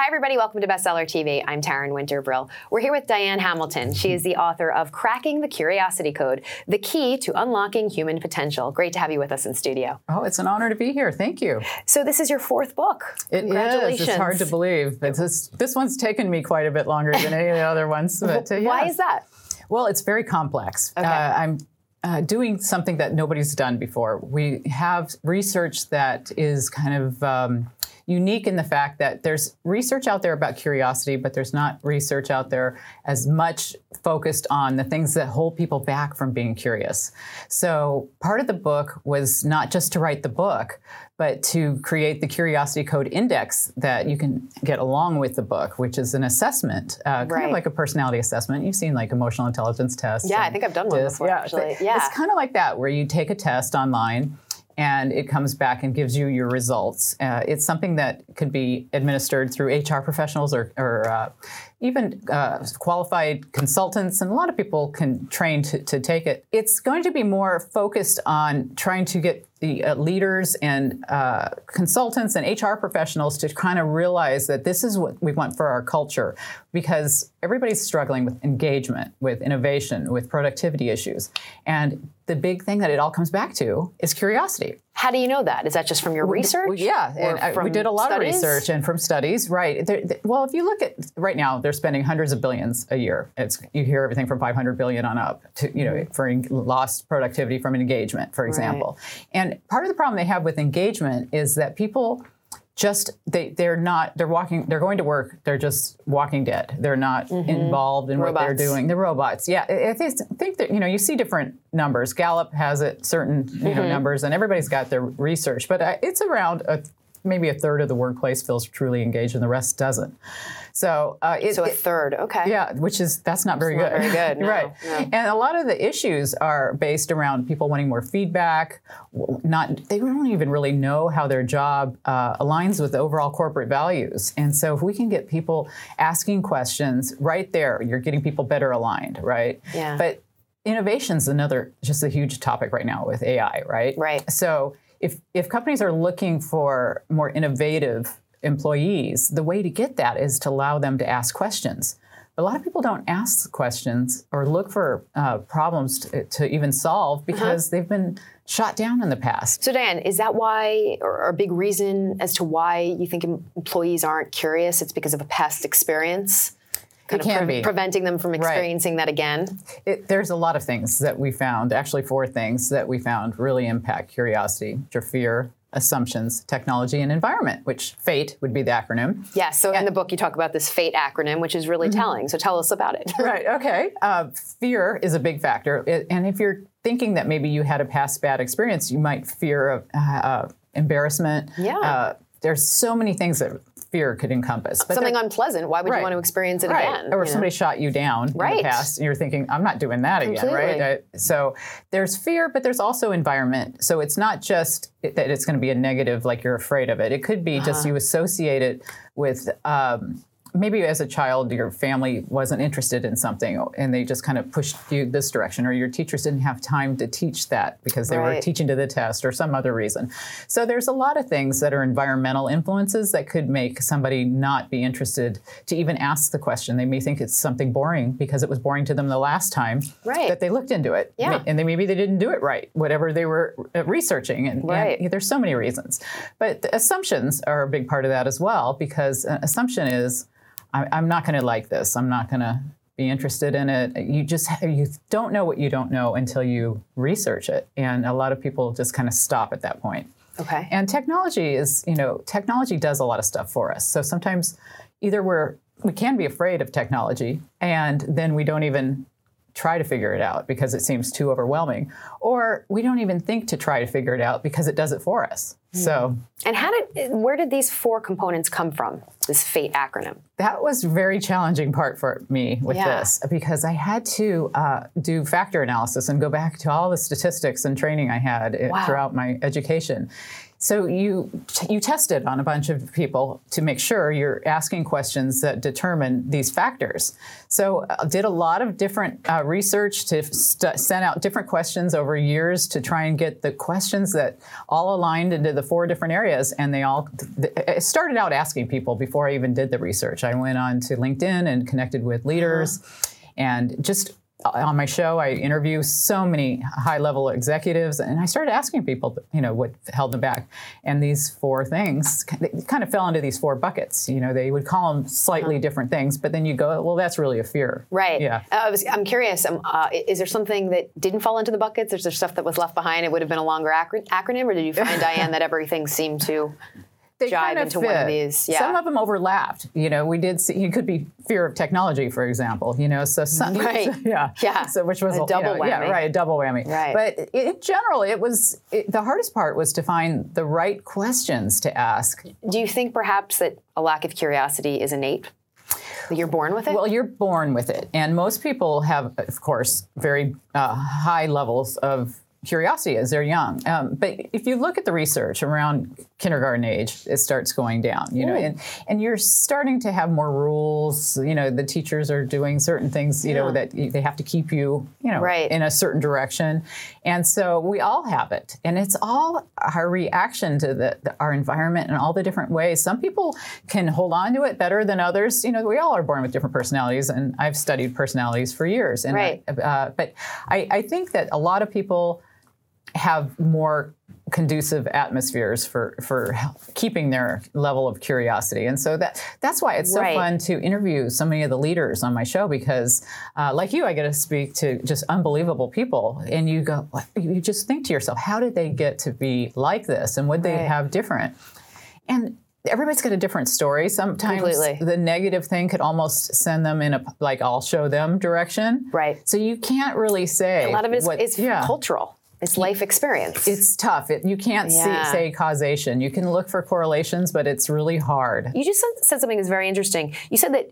Hi, everybody. Welcome to Bestseller TV. I'm Taryn Winter Brill. We're here with Diane Hamilton. She is the author of Cracking the Curiosity Code The Key to Unlocking Human Potential. Great to have you with us in studio. Oh, it's an honor to be here. Thank you. So, this is your fourth book. It Congratulations. is. It's hard to believe. It's, this one's taken me quite a bit longer than any of the other ones. But, uh, Why is that? Well, it's very complex. Okay. Uh, I'm uh, doing something that nobody's done before. We have research that is kind of um, unique in the fact that there's research out there about curiosity, but there's not research out there as much focused on the things that hold people back from being curious. So part of the book was not just to write the book, but to create the Curiosity Code Index that you can get along with the book, which is an assessment, uh, kind Right. of like a personality assessment. You've seen like emotional intelligence tests. Yeah, I think I've done one this- before, actually. Yeah. It's kind of like that, where you take a test online and it comes back and gives you your results. Uh, it's something that could be administered through HR professionals or, or uh, even uh, qualified consultants, and a lot of people can train to, to take it. It's going to be more focused on trying to get the uh, leaders and uh, consultants and HR professionals to kind of realize that this is what we want for our culture because everybody's struggling with engagement, with innovation, with productivity issues. And the big thing that it all comes back to is curiosity. How do you know that? Is that just from your research? Well, yeah, and I- we did a lot studies? of research and from studies, right? There- th- well, if you look at right now, they're spending hundreds of billions a year. It's you hear everything from 500 billion on up to you know for en- lost productivity from engagement, for example. And part of the problem they have with engagement is that people just they they're not they're walking they're going to work they're just walking dead. They're not involved in what they're Robots. doing. The robots. Yeah I, think that you know you see different numbers. Gallup has it certain you know numbers and everybody's got their research but uh, it's around a, maybe a third of the workplace feels truly engaged and the rest doesn't so uh, it, So a third. Okay. yeah, which is that's not very not good. very good, no, right. no. And a lot of the issues are based around people wanting more feedback. Not they don't even really know how their job uh, aligns with overall corporate values. And so if we can get people asking questions right there, you're getting people better aligned, right? Yeah. But innovation's another just a huge topic right now with AI, right? Right. So if if companies are looking for more innovative employees, the way to get that is to allow them to ask questions. But a lot of people don't ask questions or look for uh, problems to, to even solve because they've been shot down in the past. So, Dan, is that why, or or a big reason as to why you think employees aren't curious? It's because of a past experience? Kind It can of be. preventing them from experiencing that again? It, there's a lot of things that we found, actually, four things that we found really impact curiosity, are fear, assumptions, technology, and environment, which FATE would be the acronym. Yes. So, in the book, you talk about this FATE acronym, which is really Mm-hmm. telling. So, tell us about it. Right. Okay. Uh, fear is a big factor, It- and if you're thinking that maybe you had a past bad experience, you might fear of uh, uh, embarrassment. Yeah. Uh, there's so many things that fear could encompass. But Something unpleasant. Why would you want to experience it right. again? Or you know? somebody shot you down in the past, and you're thinking, I'm not doing that again, right? So there's fear, but there's also environment. So it's not just that it's going to be a negative, like you're afraid of it. It could be Uh-huh. just you associate it with. Um, Maybe as a child, your family wasn't interested in something and they just kind of pushed you this direction, or your teachers didn't have time to teach that because they were teaching to the test or some other reason. So there's a lot of things that are environmental influences that could make somebody not be interested to even ask the question. They may think it's something boring because it was boring to them the last time Right. that they looked into it. Yeah. And they, maybe they didn't do it right, whatever they were uh, researching. And, and there's so many reasons. But the assumptions are a big part of that as well because an assumption is I, I'm not going to like this. I'm not going to be interested in it. You just you don't know what you don't know until you research it, and a lot of people just kind of stop at that point. Okay. And technology is, you know, technology does a lot of stuff for us. So sometimes either we're we can be afraid of technology and then we don't even try to figure it out because it seems too overwhelming or we don't even think to try to figure it out because it does it for us. So And how did where did these four components come from? This FATE acronym. that was very challenging part for me with Yeah. this because I had to uh, do factor analysis and go back to all the statistics and training I had uh, Wow. throughout my education. So you you tested on a bunch of people to make sure you're asking questions that determine these factors. So I did a lot of different uh, research to st- send out different questions over years to try and get the questions that all aligned into the four different areas, and they all. th- started out asking people before I even did the research. I went on to LinkedIn and connected with leaders, and just on my show, I interview so many high-level executives, and I started asking people, you know, what held them back. And these four things they kind of fell into these four buckets. You know, they would call them slightly different things, but then you go, well, that's really a fear. Right. Yeah. Uh, I was, I'm curious. Um, uh, is there something that didn't fall into the buckets? Is there stuff that was left behind? It would have been a longer acro- acronym, or did you find, Diane, that everything seemed to They jive kind of into one of fit. these? Yeah. Some of them overlapped. You know, we did see it could be fear of technology, for example. You know, so some, Right. yeah, Yeah. So which was A you double know, Yeah, whammy. right, a double whammy. Right. But in general, it was it, the hardest part was to find the right questions to ask. Do you think perhaps that a lack of curiosity is innate? You're born with it? Well, you're born with it, and most people have, of course, very uh, high levels of curiosity as they're young. Um, but if you look at the research around kindergarten age, it starts going down. You know, and, and you're starting to have more rules. You know, the teachers are doing certain things. You know that you, they have to keep you, you know, Right. in a certain direction, and so we all have it, and it's all our reaction to the, the, our environment and all the different ways. Some people can hold on to it better than others. You know, we all are born with different personalities, and I've studied personalities for years. And Right. I, uh, but I, I think that a lot of people have more conducive atmospheres for for keeping their level of curiosity and so that that's why it's so Right. fun to interview so many of the leaders on my show because uh, like you i get to speak to just unbelievable people and you go you just think to yourself how did they get to be like this and would they Right. have different and everybody's got a different story sometimes Completely. the negative thing could almost send them in a like i'll show them direction Right. so you can't really say a lot of it is what- yeah. cultural. It's life experience. It's tough. It, you can't Yeah. see, say causation. You can look for correlations, but it's really hard. you just said, said something that's very interesting. You said that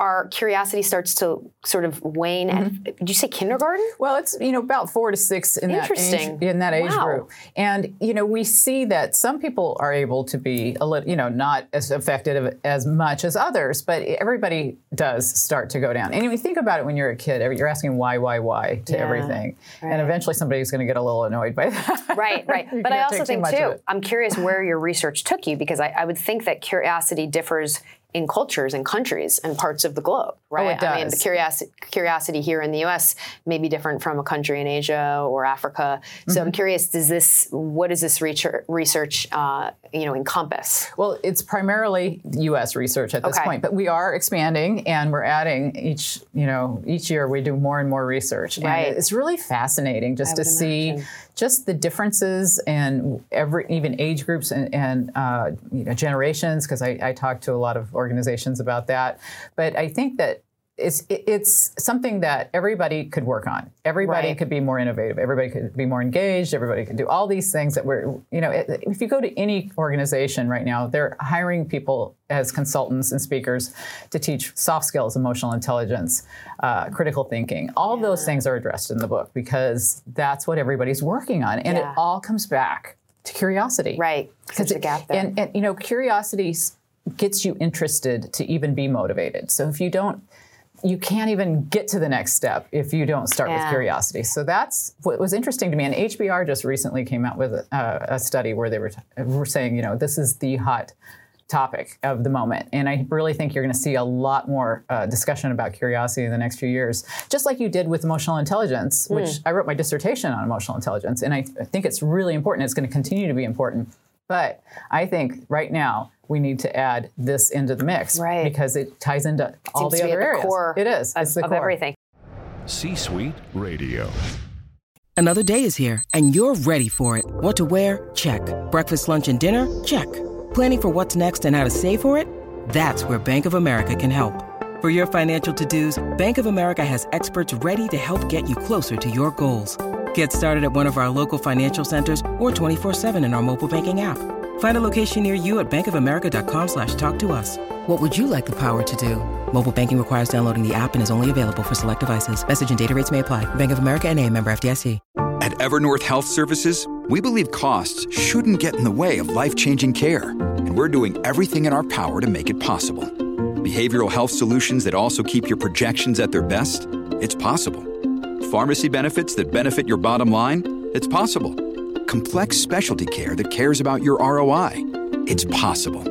our curiosity starts to sort of wane Mm-hmm. at, did you say kindergarten? Well, it's you know about four to six in that age, in that age Wow. group, and you know we see that some people are able to be a little, you know, not as affected as much as others, but everybody does start to go down. And you think about it when you're a kid, you're asking why, why, why to Yeah. everything, and eventually somebody's going to get a little annoyed by that. Right, right. But I also think too. I'm curious where your research took you because I, I would think that curiosity differs in cultures and countries and parts of the globe, right? Oh, I mean, the curiosity, curiosity here in the U.S. may be different from a country in Asia or Africa. So Mm-hmm. I'm curious, does this, what does this research, research uh, you know, encompass? Well, it's primarily U.S. research at this Okay. point, but we are expanding and we're adding each, you know, each year we do more and more research. And Right. it's really fascinating just to would see imagine. Just the differences and every even age groups and, and uh, you know generations because I, I talk to a lot of organizations about that. But I think that it's it's something that everybody could work on. Everybody Right. could be more innovative. Everybody could be more engaged. Everybody could do all these things that we're you know. If you go to any organization right now, they're hiring people as consultants and speakers to teach soft skills, emotional intelligence, uh, critical thinking. All of those things are addressed in the book because that's what everybody's working on, and Yeah. it all comes back to curiosity. Right. because a it- gap there. And, and you know, curiosity gets you interested to even be motivated. So if you don't, you can't even get to the next step if you don't start with curiosity. So that's what was interesting to me. And HBR just recently came out with a, a study where they were, t- were saying, you know, this is the hot topic of the moment. And I really think you're going to see a lot more uh, discussion about curiosity in the next few years, just like you did with emotional intelligence, which I wrote my dissertation on emotional intelligence. And I, I think it's really important. It's going to continue to be important. But I think right now we need to add this into the mix Right. because it ties into all the other at the areas. core it is. of, it's the of core. everything. C Suite Radio. Another day is here, and you're ready for it. What to wear? Check. Breakfast, lunch, and dinner? Check. Planning for what's next and how to save for it? That's where Bank of America can help. For your financial to-dos, Bank of America has experts ready to help get you closer to your goals. Get started at one of our local financial centers or 24-7 in our mobile banking app. Find a location near you at bankofamerica.com slash talk to us. What would you like the power to do? Mobile banking requires downloading the app and is only available for select devices. Message and data rates may apply. Bank of America and a member FDIC. At Evernorth Health Services, we believe costs shouldn't get in the way of life changing care, and we're doing everything in our power to make it possible. Behavioral health solutions that also keep your projections at their best? It's possible. Pharmacy benefits that benefit your bottom line? It's possible. Complex specialty care that cares about your ROI? It's possible.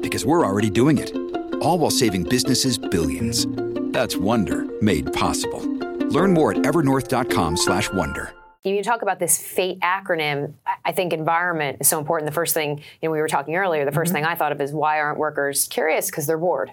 Because we're already doing it. All while saving businesses billions. That's Wonder made possible. Learn more at evernorth.com/wonder. You talk about this FATE acronym. I- I think environment is so important. The first thing, you know, we were talking earlier, the 1st Mm-hmm. thing I thought of is why aren't workers curious? Because they're bored.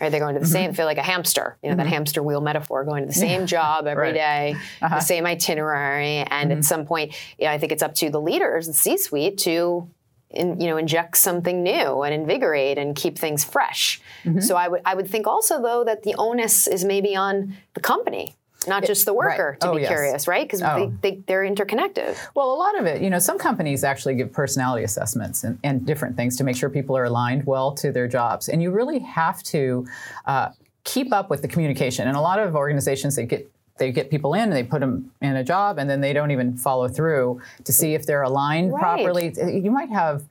Right? They're going to the Mm-hmm. same, feel like a hamster, you know, that hamster wheel metaphor, going to the same job every Right. Uh-huh. the same itinerary. And Mm-hmm. at some point, yeah, I think it's up to the leaders, the C suite, to in, you know, inject something new and invigorate and keep things fresh. Mm-hmm. So I would I would think also though that the onus is maybe on the company, not just the worker, to Oh, be yes. curious, right? Because Oh. they, they, they're interconnected. Well, a lot of it, you know, some companies actually give personality assessments and, and different things to make sure people are aligned well to their jobs. And you really have to uh, keep up with the communication. And a lot of organizations, they get they get people in and they put them in a job and then they don't even follow through to see if they're aligned Right. properly. You might have,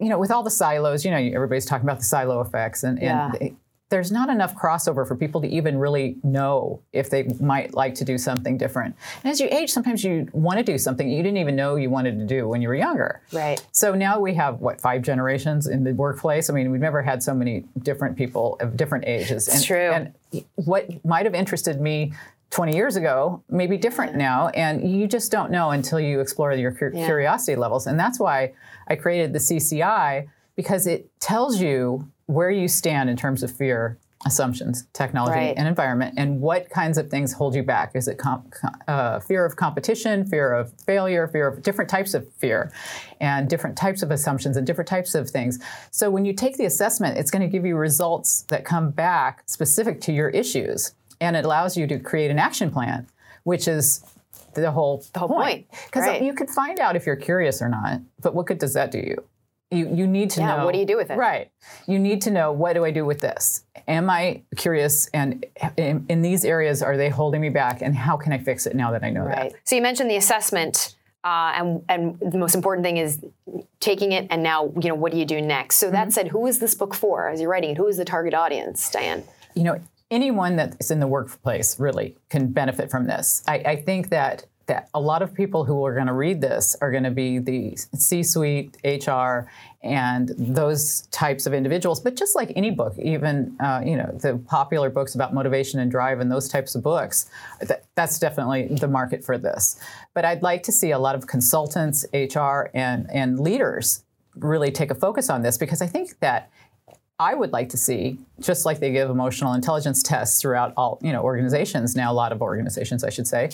you know, with all the silos, you know, everybody's talking about the silo effects and, Yeah. and there's not enough crossover for people to even really know if they might like to do something different. And as you age, sometimes you want to do something you didn't even know you wanted to do when you were younger. Right. So now we have what five generations in the workplace. I mean, we've never had so many different people of different ages. It's and, true. And what might have interested me 20 years ago may be different now, and you just don't know until you explore your cur- Yeah. curiosity levels. And that's why I created the CCI because it tells you where you stand in terms of fear assumptions, technology, Right. and environment, and what kinds of things hold you back. Is it com- com- uh, fear of competition, fear of failure, fear of different types of fear, and different types of assumptions and different types of things? So when you take the assessment, it's going to give you results that come back specific to your issues, and it allows you to create an action plan, which is the whole the whole point, Because right. you could find out if you're curious or not, but what good does that do you? You, you need to Yeah, know what do you do with it? Right. You need to know what do I do with this? Am I curious? And in, in these areas, are they holding me back? And how can I fix it now that I know that? Right. that? So you mentioned the assessment, uh, and and the most important thing is taking it, and now you know what do you do next. So Mm-hmm. that said, who is this book for? As you're writing it, who is the target audience, Diane? You know, anyone that's in the workplace really can benefit from this. I, I think that that a lot of people who are going to read this are going to be the C-suite, HR, and those types of individuals. But just like any book, even uh, you know the popular books about motivation and drive and those types of books, that, that's definitely the market for this. But I'd like to see a lot of consultants, HR, and and leaders really take a focus on this because I think that I would like to see, just like they give emotional intelligence tests throughout all you know organizations now, a lot of organizations, I should say,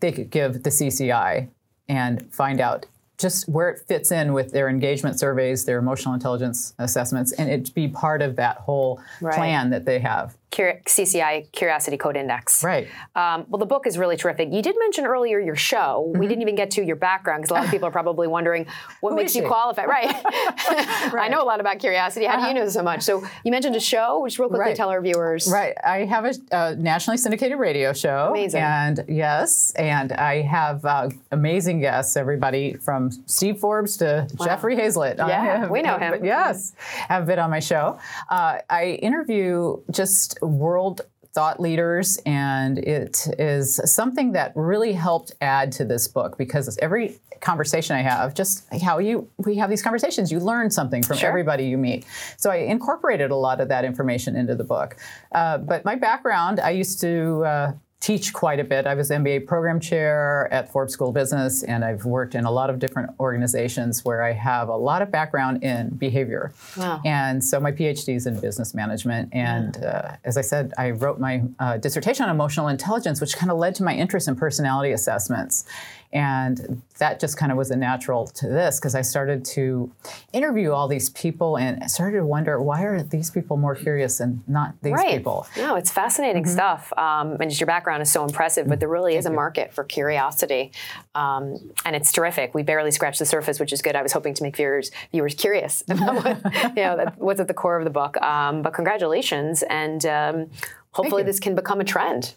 they could give the CCI and find out just where it fits in with their engagement surveys, their emotional intelligence assessments, and it be part of that whole Right. plan that they have. CCI Curiosity Code Index. Right. Um, well, the book is really terrific. You did mention earlier your show. We didn't even get to your background because a lot of people are probably wondering what Mm-hmm. Who makes you qualify. Right. I know a lot about curiosity. How do you know so much? So you mentioned a show, which real quickly Uh-huh. Right. tell our viewers. Right. I have a, a nationally syndicated radio show. Amazing. And yes, and I have uh, amazing guests, everybody from Steve Forbes to Jeffrey Hayzlett. Yeah, have- we know him. Yes, have been on my show. Uh, I interview just world thought leaders, and it is something that really helped add to this book because every conversation I have, just how you we have these conversations, you learn something from Sure. everybody you meet. So I incorporated a lot of that information into the book. Uh, but my background, I used to. Uh, teach quite a bit. I was MBA program chair at Forbes School of Business, and I've worked in a lot of different organizations where I have a lot of background in behavior. Wow. And so my PhD is in business management. And uh, as I said, I wrote my uh, dissertation on emotional intelligence, which kind of led to my interest in personality assessments. And that just kind of was a natural to this because I started to interview all these people and started to wonder why are these people more curious and not these right. people? No, it's fascinating mm-hmm. stuff. Um, and just your background is so impressive, but there really is a market for curiosity. Um, and it's terrific. We barely scratched the surface, which is good. I was hoping to make viewers viewers curious about what, you know, what's at the core of the book. Um, but congratulations. And um, hopefully this can become a trend.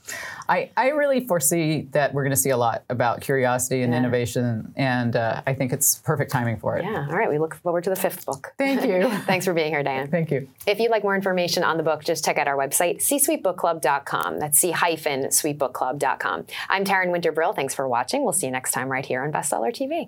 I, I really foresee that we're going to see a lot about curiosity and yeah. innovation, and uh, I think it's perfect timing for it. Yeah, all right. We look forward to the fifth book. Thank you. Thanks for being here, Diane. Thank you. If you'd like more information on the book, just check out our website, csuitebookclub.com. That's c-suitebookclub.com. I'm Taryn Winter Brill. Thanks for watching. We'll see you next time right here on Bestseller TV.